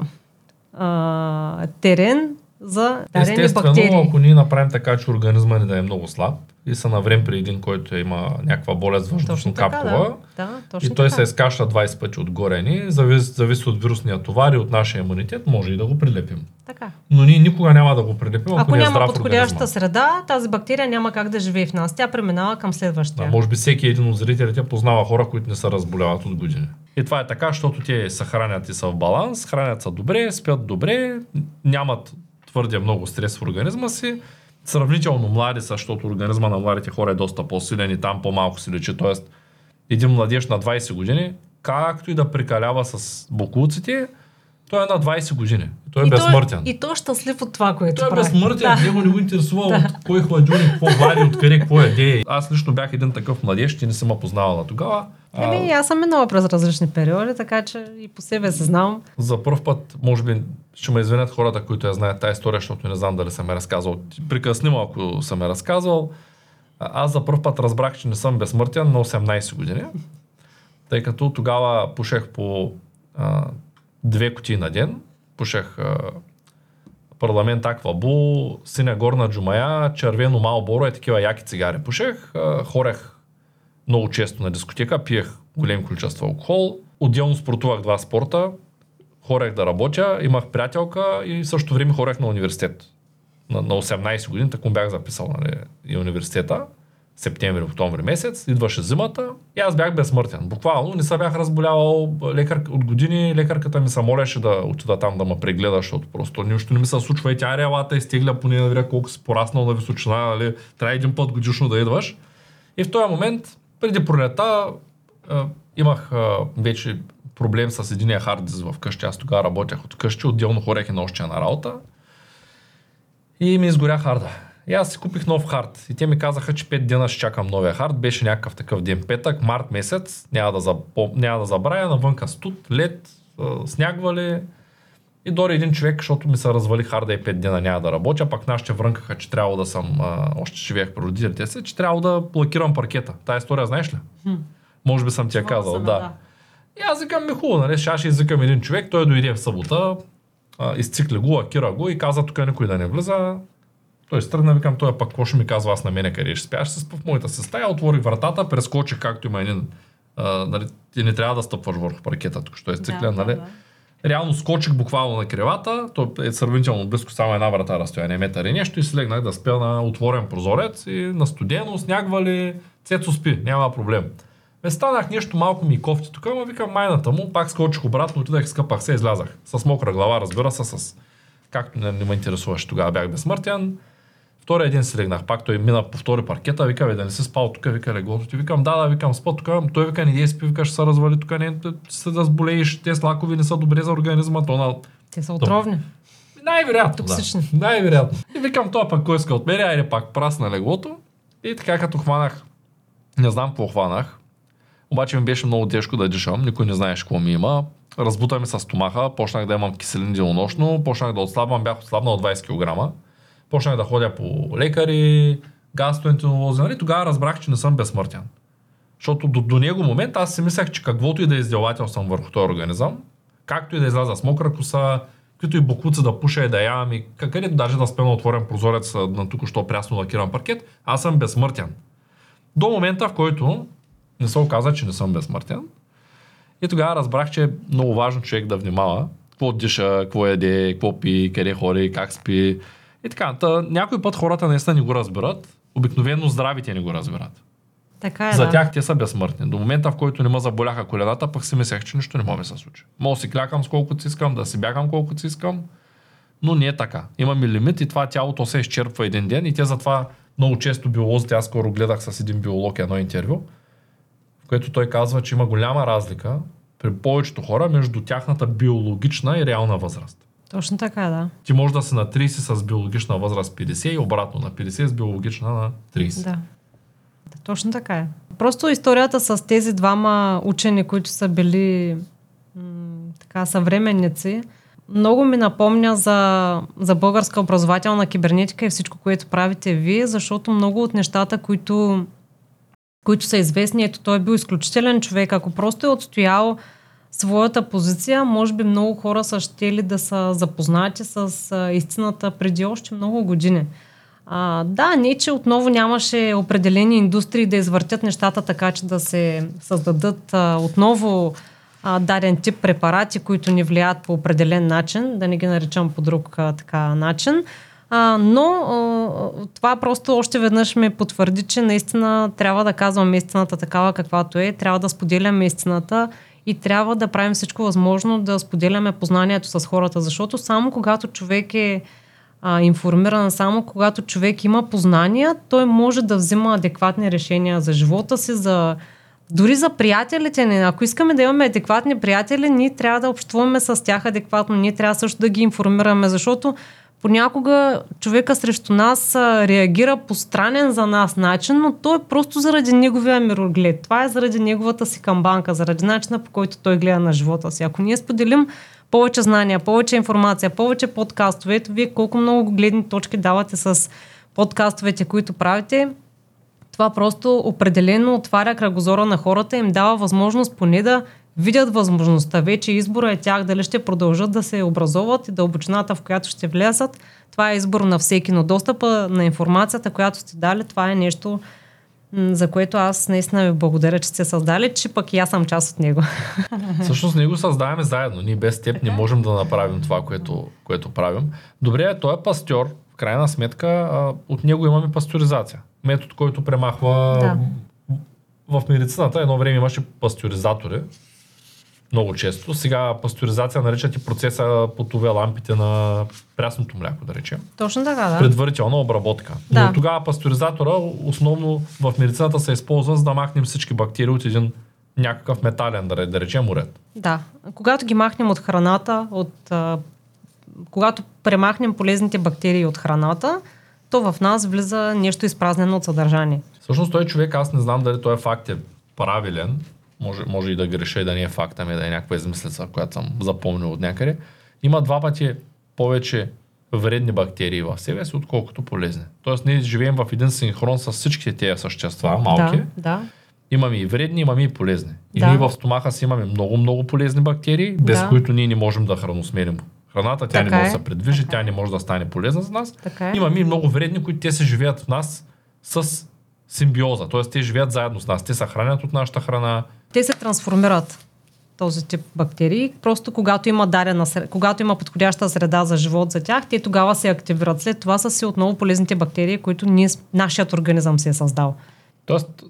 а, терен за дарени естествено, бактерии. ако ние направим така, че организма ни да е много слаб и се наврем при един, който има някаква болест въздушно капкова, да. да точно и той така. се изкашля 20 пъти отгоре ни, зависи, зависи от вирусния товар и от нашия имунитет, може и да го прилепим. така. Но ние никога няма да го прилепим, ако, Ако не е няма здрав подходящата организма. среда, тази бактерия няма как да живее в нас. Тя преминава към следващия. Да, може би всеки един от зрителите познава хора, които не се разболяват от години. И това е така, защото те се хранят и са в баланс, хранят се добре, спят добре, нямат твърде много стрес в организма си, сравнително млади са, защото организма на младите хора е доста по-силен и там по-малко се лечи. Тоест, един младеж на 20 години, както и да прикалява с бокуците, Той е на 20 години. Той е и безсмъртен. Той, и той е щастлив от това, което той е прави. безсмъртен, Да. него не го интересува от кой хладилник, какво вади, откъде, какво еде. Аз лично бях един такъв младеж, ти не съм познавала тогава. Еми, аз съм минала през различни периоди, така че и по себе се знам. За първ път, може би, ще ме извинят хората, които я знаят тази история, защото не знам дали съм я разказал. Прекъсни ме, ако съм я разказал. А- Аз за първ път разбрах, че не съм безсмъртен на 18 години, тъй като тогава пушех по а, две кутии на ден. Пушех а, парламент Аквабу, синя горна джумая, червено малборо и такива яки цигари пушех. А, хорех много често на дискотека, пиех големи количества алкохол. Отделно спортувах два спорта, хорех да работя, имах приятелка и в същото време хорех на университет. На, на 18 години, така бях записал нали, и университета. Септември, октомври месец, идваше зимата и аз бях безсмъртен. Буквално не се бях разболявал лекар, от години, лекарката ми се молеше да отида там да ме прегледа, защото просто нищо не ми се случва и тя релата изтегля поне да видя колко си пораснал на височина, нали, трябва един път годишно да идваш. И в този момент, преди пролета, имах вече проблем с единия хард диск в къщи. Аз тогава работех от къщи, отделно хорех и нощия на работа. И ми изгоря харда. И аз си купих нов хард. И те ми казаха, че 5 дена ще чакам новия хард. Беше някакъв такъв ден петък, март месец. Няма да, запом... няма да забравя. Навънка студ, лед, снягвали. И дори един човек, защото ми се развали харда и 5 дена няма да работя, пак нашите врънкаха, че трябва да съм, а, още живеех при родителите си, че трябва да блокирам паркета. Тая история знаеш ли? Може би съм ти я казал, съм, да. И аз викам ми хубаво, нали? Ще аз ще извикам един човек, той дойде в събота, а, изцикли го, лакира го и каза тук никой да не влиза. Той стръгна, викам, той пък какво ще ми казва аз на мене къде ще спя. Ще се спа в моята си стая, отворих вратата, прескочих както има един. А, нали, ти не трябва да стъпваш върху паркета, тук що е стиклен, нали? Реално скочих буквално на крилата, то е сравнително близко, само една врата разстояние, метър и нещо и си легнах да спя на отворен прозорец и на студено, снягвали, цецо спи, няма проблем. Ме станах нещо малко ми кофти тук, ама викам майната му, пак скочих обратно, отидах, скъпах се, излязах. С мокра глава, разбира се, с както не, не ме интересуваше, тогава бях безсмъртен. Втория ден си легнах, пак той мина по втори паркета, вика, бе, да не си спал тук, вика леглото ти. Викам, да, да, викам, спа тук. Той вика, не спи, вика, ще се развали тук, не, се да сболееш, те слакови не са добре за организма, то на Те са отровни. най-вероятно. Токсични. Да. Най-вероятно. И викам, това пък кой иска от мен, айде пак прасна леглото. И така като хванах, не знам какво хванах, обаче ми беше много тежко да дишам, никой не знаеше какво ми има. Разбута ми с стомаха, почнах да имам киселин денонощно, почнах да отслабвам, бях отслабнал 20 кг. Почнах да ходя по лекари, гастроентеролози, нали? Тогава разбрах, че не съм безсмъртен. Защото до, до него момент аз си мислех, че каквото и да издевател съм върху този организъм, както и да изляза с мокра коса, каквито и бокуци да пуша и да ям и където даже да спя на отворен прозорец на тук що прясно лакиран паркет, аз съм безсмъртен. До момента, в който не се оказа, че не съм безсмъртен. И тогава разбрах, че е много важно човек да внимава какво диша, какво яде, какво пи, къде ходи, как спи. И така. Та, някой път хората наистина не го разберат. Обикновено здравите не го разбират. Така е, За да. тях те са безсмъртни. До момента, в който не ме заболяха колената, пък си мислех, че нищо не може да се случи. Мога си клякам с колкото си искам, да си бягам колкото си искам, но не е така. Имаме лимит и това тялото се изчерпва един ден и те затова много често биолозите, аз скоро гледах с един биолог едно интервю, което той казва, че има голяма разлика при повечето хора между тяхната биологична и реална възраст. Точно така, да. Ти може да си на 30 с биологична възраст 50 и обратно на 50 с биологична на 30. Да. Да, Точно така е. Просто историята с тези двама учени, които са били м- така съвременници, много ми напомня за, за българска образователна кибернетика и всичко, което правите вие, защото много от нещата, които, които са известни, ето той е бил изключителен човек. Ако просто е отстоял своята позиция, може би много хора са щели да са запознати с истината преди още много години. А, да, не, че отново нямаше определени индустрии да извъртят нещата така, че да се създадат а, отново а, даден тип препарати, които ни влияят по определен начин, да не ги наричам по друг а, така начин. А, но а, това просто още веднъж ме потвърди, че наистина трябва да казвам истината такава каквато е, трябва да споделяме истината и трябва да правим всичко възможно да споделяме познанието с хората, защото само когато човек е а, информиран, само когато човек има познания, той може да взима адекватни решения за живота си, за, Дори за приятелите ни, ако искаме да имаме адекватни приятели, ние трябва да общуваме с тях адекватно, ние трябва също да ги информираме, защото понякога човека срещу нас реагира по странен за нас начин, но то е просто заради неговия мироглед. Това е заради неговата си камбанка, заради начина по който той гледа на живота си. Ако ние споделим повече знания, повече информация, повече подкастове, ето вие колко много гледни точки давате с подкастовете, които правите, това просто определено отваря кръгозора на хората и им дава възможност поне да видят възможността. Вече избора е тях дали ще продължат да се образоват и дълбочината, в която ще влязат. Това е избор на всеки, но достъпа на информацията, която сте дали, това е нещо, за което аз наистина ви благодаря, че сте създали, че пък и аз съм част от него. Всъщност ние го създаваме заедно. Ние без теб не можем да направим това, което, което правим. Добре, той е пастьор. В крайна сметка от него имаме пасторизация. Метод, който премахва да. в медицината. Едно време имаше пасторизатори, много често. Сега пасторизация наричат и процеса по това лампите на прясното мляко, да речем. Точно така, да. Предварителна обработка. Да. Но тогава пасторизатора основно в медицината се използва за да махнем всички бактерии от един някакъв метален, да, да речем, уред. Да. Когато ги махнем от храната, от, а, когато премахнем полезните бактерии от храната, то в нас влиза нещо изпразнено от съдържание. Всъщност той човек, аз не знам дали той факт е правилен, може, може и да греша и да не е факт, ами да е някаква измислица, която съм запомнил от някъде, има два пъти повече вредни бактерии в себе си, отколкото полезни. Тоест ние живеем в един синхрон с всичките тези същества, малки. Да, да. Имаме и вредни, имаме и полезни. И да. ние в стомаха си имаме много-много полезни бактерии, без да. които ние не можем да храносмерим храната, тя така не може да е. се предвижи, така. тя не може да стане полезна за нас. Така е. Имаме и много вредни, които те се живеят в нас с симбиоза. Т.е. те живеят заедно с нас. Те се хранят от нашата храна, те се трансформират този тип бактерии. Просто когато има дарена, когато има подходяща среда за живот за тях, те тогава се активират. След това са си отново полезните бактерии, които ние, нашият организъм си е създал. Тоест,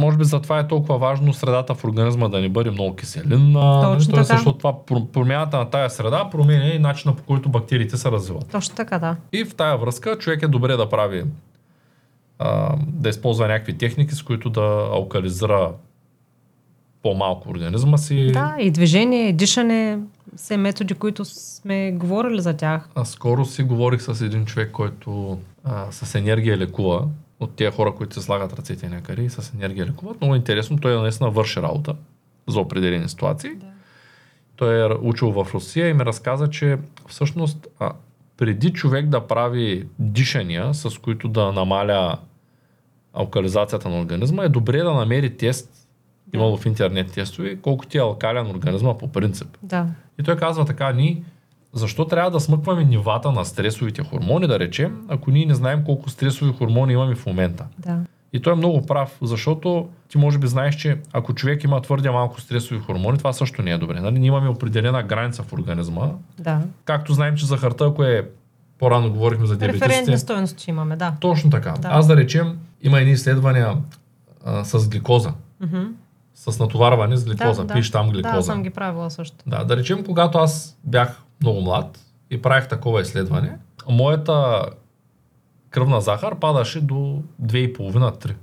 може би затова е толкова важно средата в организма да не бъде много киселинна. Точно Тоест, защото това промяната на тая среда променя и начина по който бактериите се развиват. Точно така, да. И в тая връзка човек е добре да прави а, да използва някакви техники, с които да алкализира по-малко организма си. Да, и движение, и дишане, все методи, които сме говорили за тях. А скоро си говорих с един човек, който а, с енергия лекува, от тези хора, които се слагат ръцете някъде и с енергия лекуват. Много интересно, той наистина върши работа за определени ситуации. Да. Той е учил в Русия и ми разказа, че всъщност а, преди човек да прави дишания, с които да намаля алкализацията на организма, е добре да намери тест, имало в интернет тестове, колко ти е алкален организма по принцип. Да. И той казва така, ние защо трябва да смъкваме нивата на стресовите хормони, да речем, ако ние не знаем колко стресови хормони имаме в момента. Да. И той е много прав, защото ти може би знаеш, че ако човек има твърде малко стресови хормони, това също не е добре. Нали? Ние имаме определена граница в организма. Да. Както знаем, че захарта, ако е по-рано говорихме за диабетиците. Референтни стоености имаме, да. Точно така. Да. Аз да речем, има едни изследвания а, с гликоза. Mm-hmm с натоварване с гликоза. Да, Пиш там гликоза. Да, съм ги правила също. Да, да речем, когато аз бях много млад и правих такова изследване, моята кръвна захар падаше до 2,5-3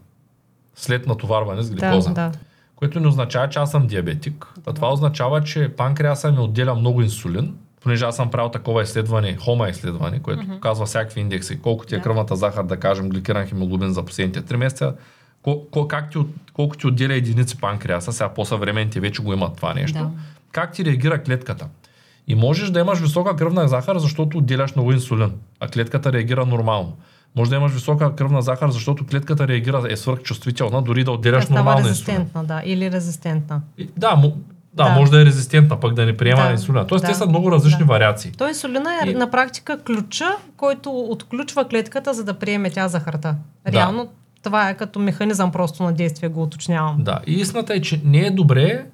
след натоварване с гликоза. Да, да. Което не означава, че аз съм диабетик. А това означава, че панкреаса ми отделя много инсулин, понеже аз съм правил такова изследване, хома изследване, което mm-hmm. показва всякакви индекси, колко ти е кръвната захар, да кажем, гликиран хемоглобин за последните 3 месеца, кол, как ти, колко ти отделя единици панкреаса, сега по-съвременните вече го имат това нещо, да. как ти реагира клетката. И можеш да имаш висока кръвна захар, защото отделяш много инсулин, а клетката реагира нормално. Може да имаш висока кръвна захар, защото клетката реагира, е свърхчувствителна, дори да отделяш Тя нормално резистентна, да, или резистентна. И, да, му, да, да, може да е резистентна, пък да не приема да, инсулина. Тоест, да, те са много различни да. вариации. То инсулина е и... на практика ключа, който отключва клетката, за да приеме тя захарта. Реално да това е като механизъм просто на действие, го уточнявам. Да, и истината е, че не е добре,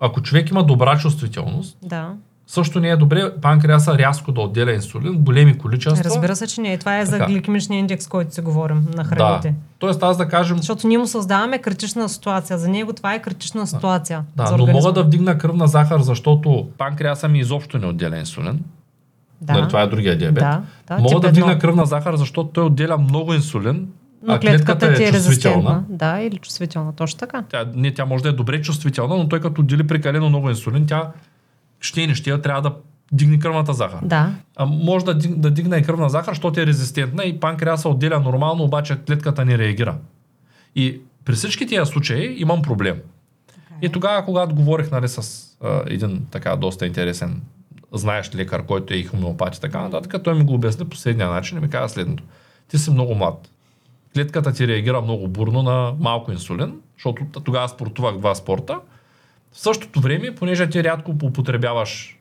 ако човек има добра чувствителност, да. също не е добре панкреаса рязко да отделя инсулин, големи количества. Разбира се, че не е. Това е така. за гликемичния индекс, който се говорим на храните. Да. Тоест аз да кажем... Защото ние му създаваме критична ситуация. За него това е критична ситуация. Да, но мога да вдигна кръвна захар, защото панкреаса ми изобщо не отделя инсулин. Да. Нали, това е другия диабет. Да, да, Мога да вдигна кръвна захар, защото той отделя много инсулин, но А клетката, клетката ти е е резистентна. Да, или чувствителна, точно така. Тя, не, тя може да е добре чувствителна, но той като отдели прекалено много инсулин, тя ще и не ще трябва да дигне кръвната захар. Да, А може да, да дигне и кръвна захар, защото е резистентна и панкреаса отделя нормално, обаче клетката не реагира. И при всички тия случаи имам проблем. И тогава, когато говорих нали, с а, един така доста интересен знаещ лекар, който е и хомеопат и така нататък, той ми го обясни последния начин и ми каза следното. Ти си много млад. Клетката ти реагира много бурно на малко инсулин, защото тогава спортувах два спорта. В същото време, понеже ти рядко употребяваш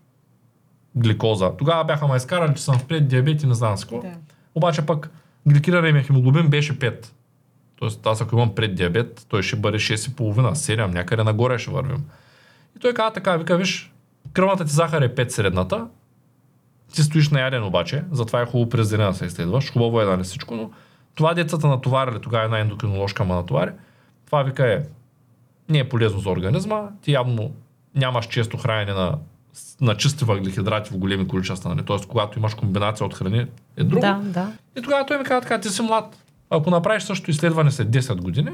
гликоза. Тогава бяха ме изкарали, че съм в преддиабет и не знам какво. Да. Обаче пък гликираният хемоглобин беше 5. Тоест аз ако имам преддиабет, той ще бъде 6,5, 7, някъде нагоре ще вървим. И той каза така, вика, виж, кръвната ти захар е 5 средната, ти стоиш на яден обаче, затова е хубаво през деня да се изследваш, хубаво е да не всичко, но това децата натоварили, тогава една ендокриноложка ма натовари, това вика е не е полезно за организма, ти явно нямаш често хранене на, на чисти въглехидрати в големи количества, нали? т.е. когато имаш комбинация от храни е друго. да, да. И тогава той ми каза така, ти си млад. Ако направиш също изследване след 10 години,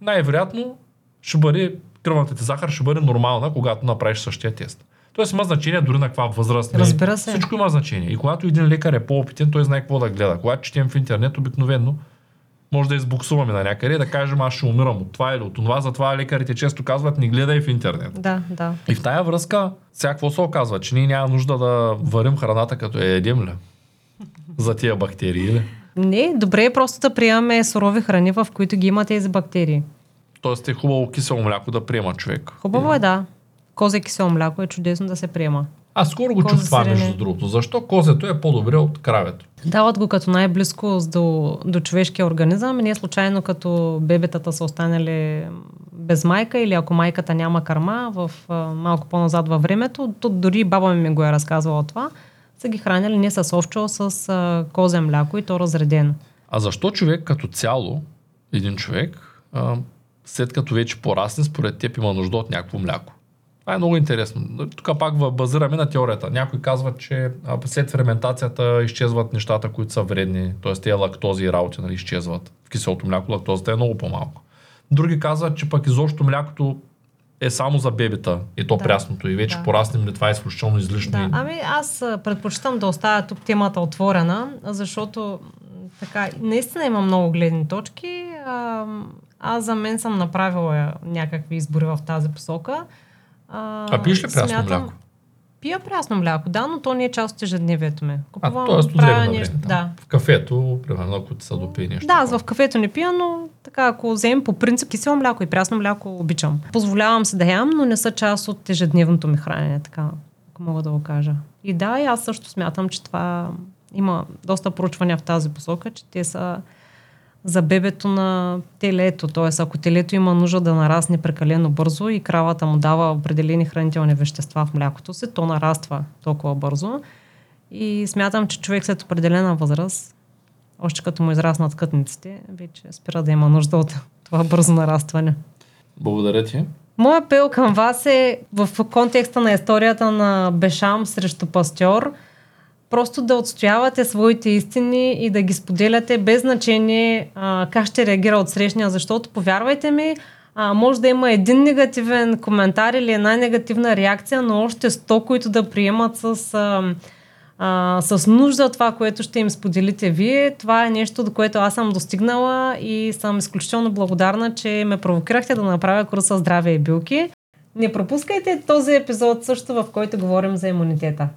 най-вероятно ще бъде, кръвната ти захар ще бъде нормална, когато направиш същия тест. Тоест има значение дори на каква възраст. не. Разбира се. Всичко има значение. И когато един лекар е по-опитен, той знае какво да гледа. Когато четем в интернет, обикновено може да избуксуваме на някъде и да кажем аз ще умирам от това или от това. Затова лекарите често казват не гледай в интернет. Да, да. И в тая връзка, сега какво се оказва? Че ние няма нужда да варим храната като я едем ли? За тия бактерии ли? Не, добре е просто да приемаме сурови храни, в които ги има тези бактерии. Тоест е хубаво кисело мляко да приема човек. Хубаво е, да. Козе кисело мляко е чудесно да се приема. Аз скоро го Козе чух това, сирене. между другото. Защо козето е по-добре от кравето? Дават го като най-близко до, до човешкия организъм и не случайно като бебетата са останали без майка или ако майката няма кърма в а, малко по-назад във времето, то дори баба ми го е разказвала това, са ги хранили не с овчо, а с а, козе мляко и то разредено. А защо човек като цяло, един човек, а, след като вече порасне, според теб има нужда от някакво мляко? Това е много интересно. Тук пак базираме на теорията. Някои казват, че след ферментацията изчезват нещата, които са вредни, т.е. тези лактози и работи нали, изчезват. В киселото мляко лактозата е много по-малко. Други казват, че пък изобщо млякото е само за бебета и то Да. прясното. И вече Да. пораснем ли това е изключително излишно. Да, ами аз предпочитам да оставя тук темата отворена, защото така, наистина има много гледни точки. А, аз за мен съм направила някакви избори в тази посока. А, А пиеш ли прясно мляко? Пия прясно мляко, да, но то не е част от ежедневието ми. А, Купувам, т.е. от правя нещо- време. Да. В кафето, примерно, ако ти са допи нещо. Да, аз в кафето не пия, но така, ако вземем по принцип кисело мляко и прясно мляко, обичам. Позволявам се да ям, но не са част от ежедневното ми хранене, така, ако мога да го кажа. И да, и аз също смятам, че това има доста проучвания в тази посока, че те са за бебето на телето. Т.е. ако телето има нужда да нарасне прекалено бързо и кравата му дава определени хранителни вещества в млякото си, то нараства толкова бързо. И смятам, че човек след определена възраст, още като му израснат кътниците, вече спира да има нужда от това бързо нарастване. Благодаря ти. Моя апел към вас е в контекста на историята на Бешам срещу Пастьор, просто да отстоявате своите истини и да ги споделяте без значение а, как ще реагира от срещния, защото повярвайте ми, а, може да има един негативен коментар или една негативна реакция, но още 100, които да приемат с, а, а, с нужда това, което ще им споделите вие. Това е нещо, до което аз съм достигнала и съм изключително благодарна, че ме провокирахте да направя курса Здраве и билки. Не пропускайте този епизод също, в който говорим за имунитета.